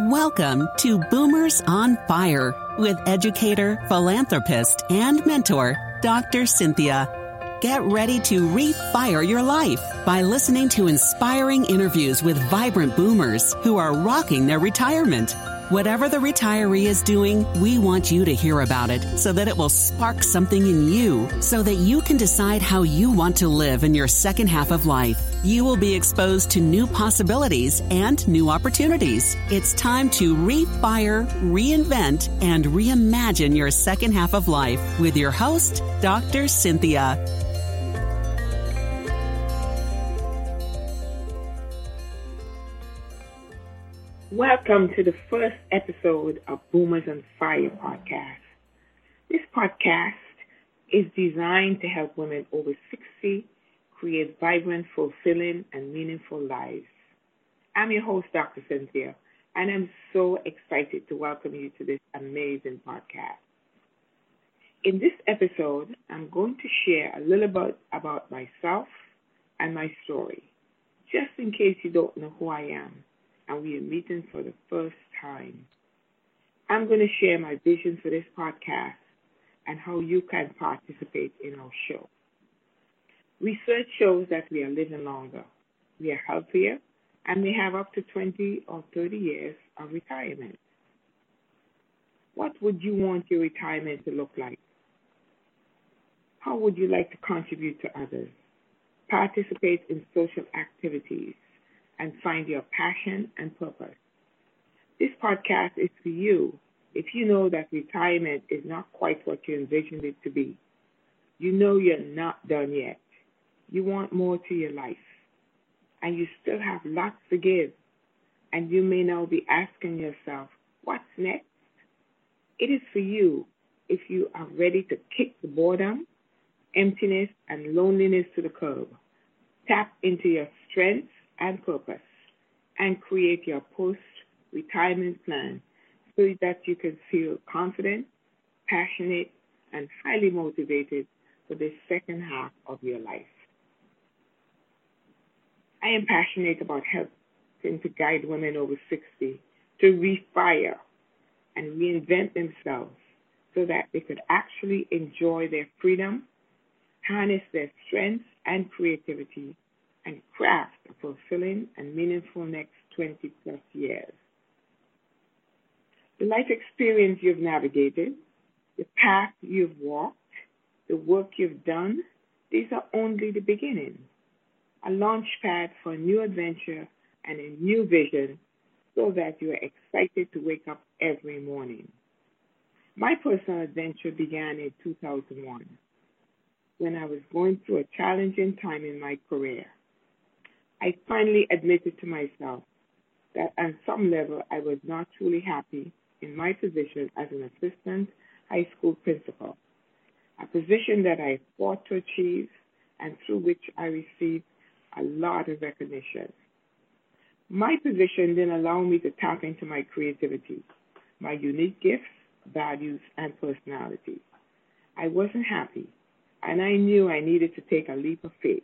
Welcome to Boomers on Fire with educator, philanthropist, and mentor, Dr. Cynthia. Get ready to refire your life by listening to inspiring interviews with vibrant boomers who are rocking their retirement. Whatever the retiree is doing, we want you to hear about it so that it will spark something in you so that you can decide how you want to live in your second half of life. You will be exposed to new possibilities and new opportunities. It's time to refire, reinvent, and reimagine your second half of life with your host, Dr. Cynthia. Welcome to the first episode of Boomers on Fire podcast. This podcast is designed to help women over 60 create vibrant, fulfilling, and meaningful lives. I'm your host, Dr. Cynthia, and I'm so excited to welcome you to this amazing podcast. In this episode, I'm going to share a little bit about myself and my story, just in case you don't know who I am and we are meeting for the first time. I'm going to share my vision for this podcast and how you can participate in our show. Research shows that we are living longer, we are healthier, and we have up to 20 or 30 years of retirement. What would you want your retirement to look like? How would you like to contribute to others? Participate in social activities and find your passion and purpose. This podcast is for you if you know that retirement is not quite what you envisioned it to be. You know you're not done yet. You want more to your life. And you still have lots to give. And you may now be asking yourself, what's next? It is for you if you are ready to kick the boredom, emptiness, and loneliness to the curb. Tap into your strengths and purpose and create your post retirement plan so that you can feel confident, passionate, and highly motivated for the second half of your life. I am passionate about helping to guide women over 60 to refire and reinvent themselves so that they could actually enjoy their freedom, harness their strengths and creativity, and craft a fulfilling and meaningful next 20 plus years. The life experience you've navigated, the path you've walked, the work you've done, these are only the beginning. A launch pad for a new adventure and a new vision so that you are excited to wake up every morning. My personal adventure began in 2001 when I was going through a challenging time in my career. I finally admitted to myself that on some level I was not truly happy in my position as an assistant high school principal, a position that I fought to achieve and through which I received a lot of recognition. My position didn't allow me to tap into my creativity, my unique gifts, values, and personality. I wasn't happy, and I knew I needed to take a leap of faith.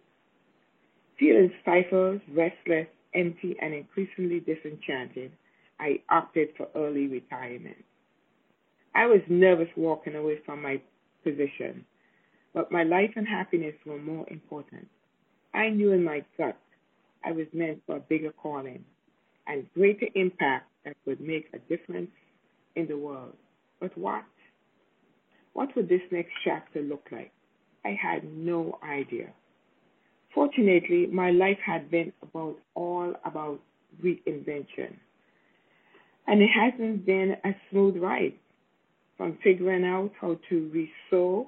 Feeling stifled, restless, empty, and increasingly disenchanted, I opted for early retirement. I was nervous walking away from my position, but my life and happiness were more important. I knew in my gut I was meant for a bigger calling and greater impact that would make a difference in the world. But what? What would this next chapter look like? I had no idea. Fortunately, my life had been about all about reinvention. And it hasn't been a smooth ride from figuring out how to resew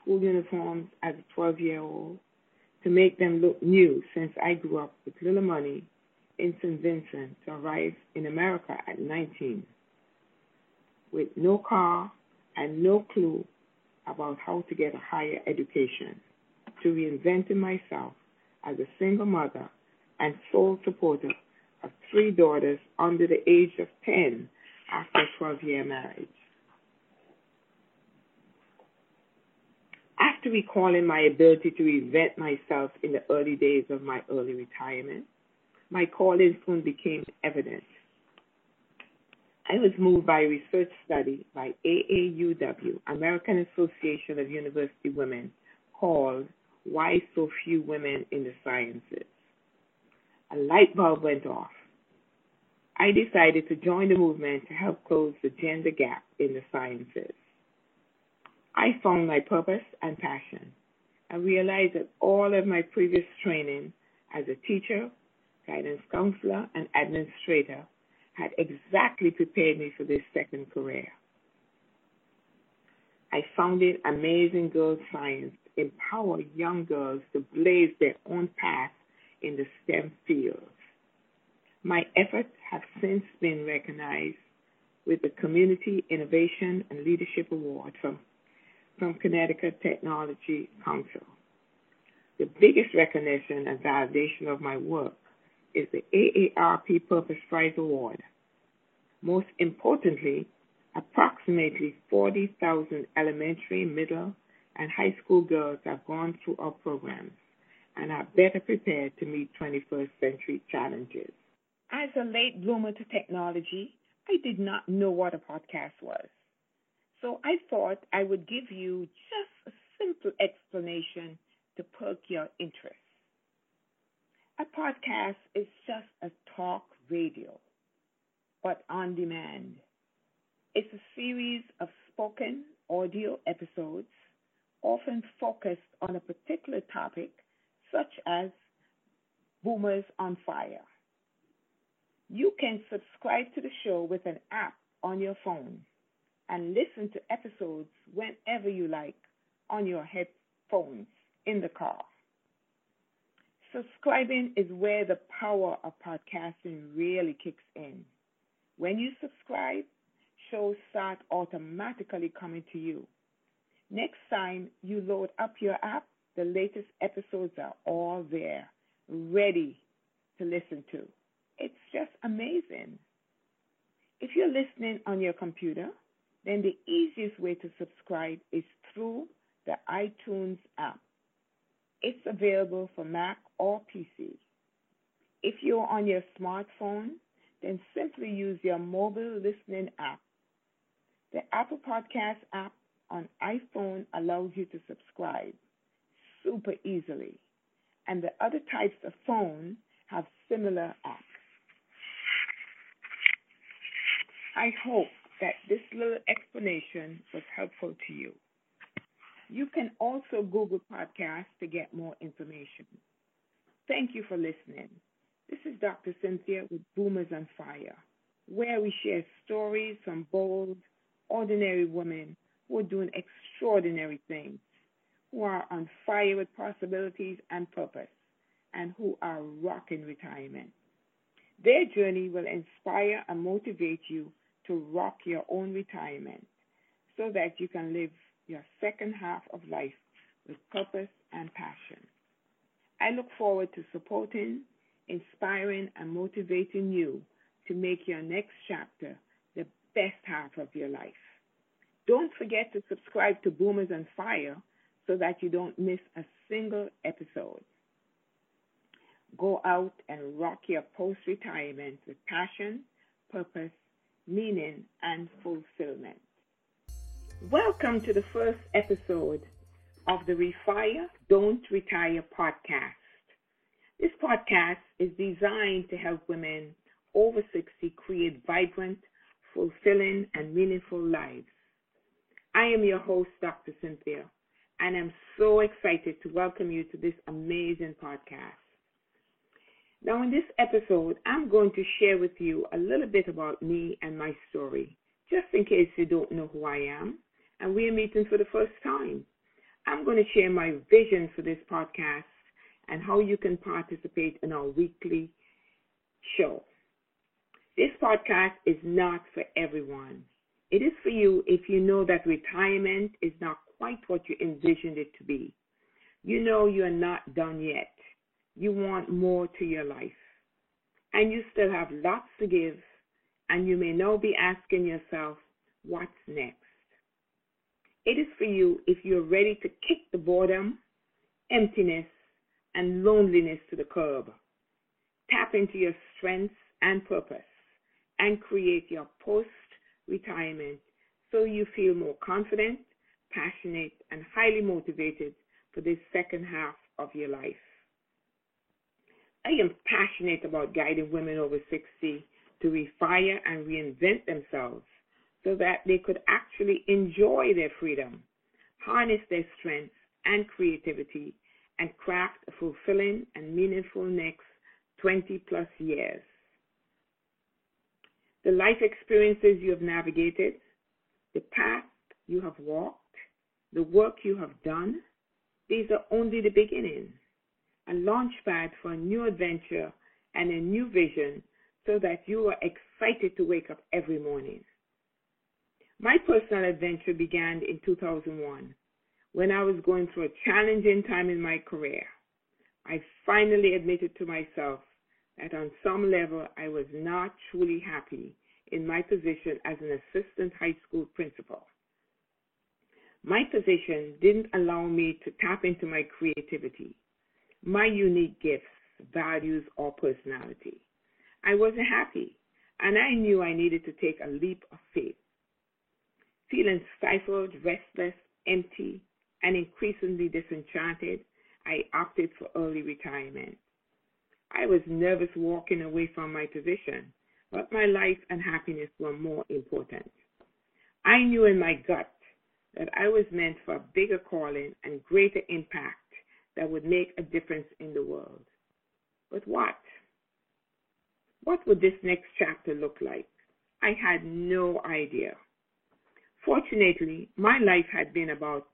school uniforms as a 12 year old to make them look new since I grew up with little money in St. Vincent to arrive in America at 19 with no car and no clue about how to get a higher education to reinventing myself as a single mother and sole supporter of three daughters under the age of 10 after a 12 year marriage. After recalling my ability to reinvent myself in the early days of my early retirement, my calling soon became evident. I was moved by a research study by AAUW, American Association of University Women, called Why So Few Women in the Sciences. A light bulb went off. I decided to join the movement to help close the gender gap in the sciences. I found my purpose and passion. I realized that all of my previous training as a teacher, guidance counselor, and administrator had exactly prepared me for this second career. I founded Amazing Girls Science to empower young girls to blaze their own path in the STEM fields. My efforts have since been recognized with the Community Innovation and Leadership Award from, from Connecticut Technology Council. The biggest recognition and validation of my work is the AARP Purpose Prize Award. Most importantly, approximately 40,000 elementary, middle, and high school girls have gone through our programs and are better prepared to meet 21st century challenges. As a late bloomer to technology, I did not know what a podcast was. So I thought I would give you just a simple explanation to perk your interest. A podcast is just a talk radio, but on demand. It's a series of spoken audio episodes, often focused on a particular topic, such as Boomers on Fire. You can subscribe to the show with an app on your phone and listen to episodes whenever you like on your headphones in the car. Subscribing is where the power of podcasting really kicks in. When you subscribe, shows start automatically coming to you. Next time you load up your app, the latest episodes are all there, ready to listen to. It's just amazing. If you're listening on your computer, then the easiest way to subscribe is through the iTunes app. It's available for Mac or PC. If you're on your smartphone, then simply use your mobile listening app. The Apple Podcast app on iPhone allows you to subscribe super easily, and the other types of phone have similar apps. I hope that this little explanation was helpful to you. You can also Google Podcasts to get more information. Thank you for listening. This is Dr. Cynthia with Boomers on Fire, where we share stories from bold, ordinary women who are doing extraordinary things, who are on fire with possibilities and purpose, and who are rocking retirement. Their journey will inspire and motivate you to rock your own retirement so that you can live your second half of life with purpose and passion. I look forward to supporting, inspiring, and motivating you to make your next chapter the best half of your life. Don't forget to subscribe to Boomers on Fire so that you don't miss a single episode. Go out and rock your post retirement with passion, purpose, meaning, and fulfillment. Welcome to the first episode of the Refire Don't Retire podcast. This podcast is designed to help women over 60 create vibrant, fulfilling, and meaningful lives. I am your host, Dr. Cynthia, and I'm so excited to welcome you to this amazing podcast. Now, in this episode, I'm going to share with you a little bit about me and my story, just in case you don't know who I am and we're meeting for the first time. I'm going to share my vision for this podcast and how you can participate in our weekly show. This podcast is not for everyone. It is for you if you know that retirement is not quite what you envisioned it to be. You know you are not done yet. You want more to your life. And you still have lots to give, and you may now be asking yourself, what's next? It is for you if you're ready to kick the boredom, emptiness, and loneliness to the curb. Tap into your strengths and purpose and create your post retirement so you feel more confident, passionate, and highly motivated for this second half of your life. I am passionate about guiding women over 60 to refire and reinvent themselves so that they could actually enjoy their freedom, harness their strengths and creativity, and craft a fulfilling and meaningful next 20 plus years. The life experiences you have navigated, the path you have walked, the work you have done, these are only the beginning, a launch pad for a new adventure and a new vision so that you are excited to wake up every morning. My personal adventure began in 2001 when I was going through a challenging time in my career. I finally admitted to myself that on some level I was not truly happy in my position as an assistant high school principal. My position didn't allow me to tap into my creativity, my unique gifts, values, or personality. I wasn't happy, and I knew I needed to take a leap of faith. Feeling stifled, restless, empty, and increasingly disenchanted, I opted for early retirement. I was nervous walking away from my position, but my life and happiness were more important. I knew in my gut that I was meant for a bigger calling and greater impact that would make a difference in the world. But what? What would this next chapter look like? I had no idea. Fortunately, my life had been about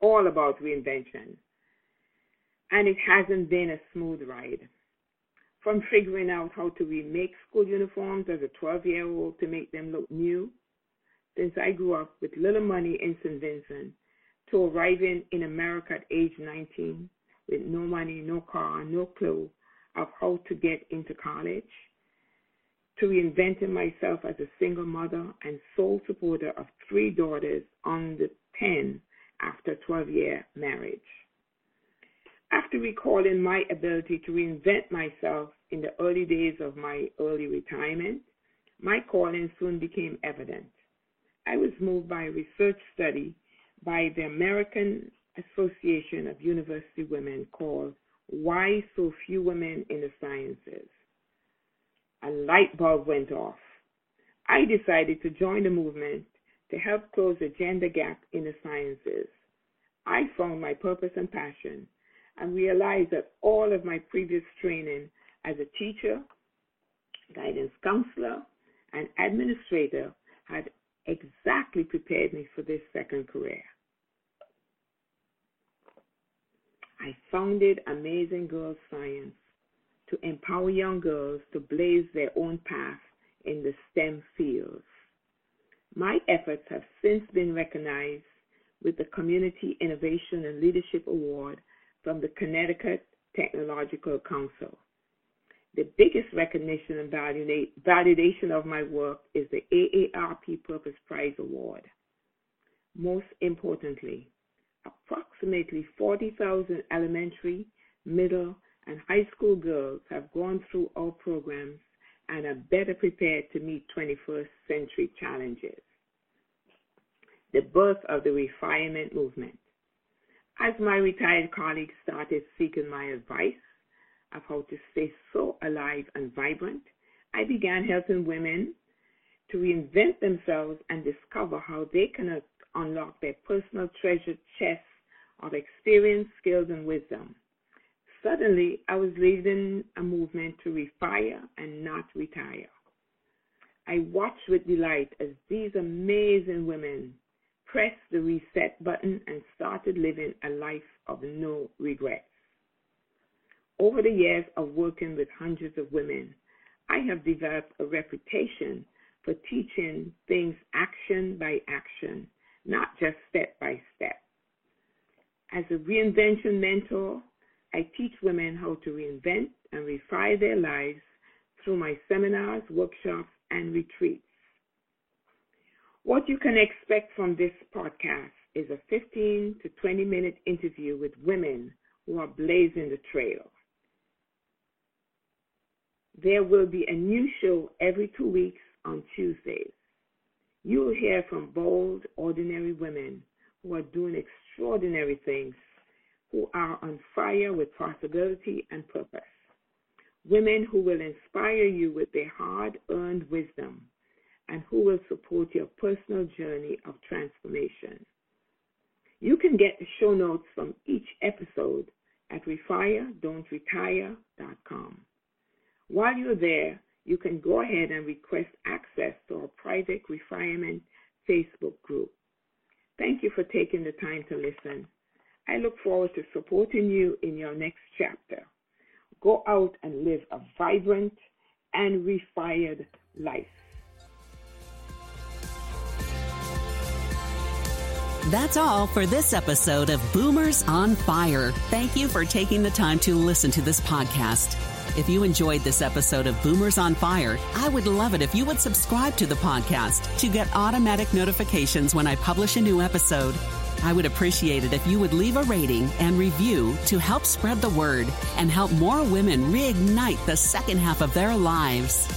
all about reinvention, and it hasn't been a smooth ride. From figuring out how to remake school uniforms as a 12 year old to make them look new, since I grew up with little money in St. Vincent, to arriving in America at age 19 with no money, no car, no clue of how to get into college, to reinventing myself as a single mother and sole supporter of three daughters under 10 after 12 year marriage. After recalling my ability to reinvent myself in the early days of my early retirement, my calling soon became evident. I was moved by a research study by the American Association of University Women called Why So Few Women in the Sciences. A light bulb went off. I decided to join the movement to help close the gender gap in the sciences. I found my purpose and passion and realized that all of my previous training as a teacher, guidance counselor, and administrator had exactly prepared me for this second career. I founded Amazing Girls Science to empower young girls to blaze their own path in the STEM fields. My efforts have since been recognized with the Community Innovation and Leadership Award from the Connecticut Technological Council. The biggest recognition and validation of my work is the AARP Purpose Prize Award. Most importantly, approximately 40,000 elementary, middle, and high school girls have gone through our programs and are better prepared to meet 21st century challenges. The birth of the refirement movement. As my retired colleagues started seeking my advice of how to stay so alive and vibrant, I began helping women to reinvent themselves and discover how they can unlock their personal treasure chests of experience, skills, and wisdom. Suddenly, I was leading a movement to refire and not retire. I watched with delight as these amazing women pressed the reset button and started living a life of no regrets. Over the years of working with hundreds of women, I have developed a reputation for teaching things action by action, not just step by step. As a reinvention mentor, I teach women how to reinvent and refine their lives through my seminars, workshops, and retreats. What you can expect from this podcast is a 15 to 20 minute interview with women who are blazing the trail. There will be a new show every two weeks on Tuesdays. You will hear from bold, ordinary women who are doing extraordinary things, who are on fire with possibility and purpose. Women who will inspire you with their hard earned wisdom and who will support your personal journey of transformation. You can get the show notes from each episode at refiredon'tretire.com. While you're there, you can go ahead and request access to our private refirement Facebook group. Thank you for taking the time to listen. I look forward to supporting you in your next chapter. Go out and live a vibrant and refired life. That's all for this episode of Boomers on Fire. Thank you for taking the time to listen to this podcast. If you enjoyed this episode of Boomers on Fire, I would love it if you would subscribe to the podcast to get automatic notifications when I publish a new episode. I would appreciate it if you would leave a rating and review to help spread the word and help more women reignite the second half of their lives.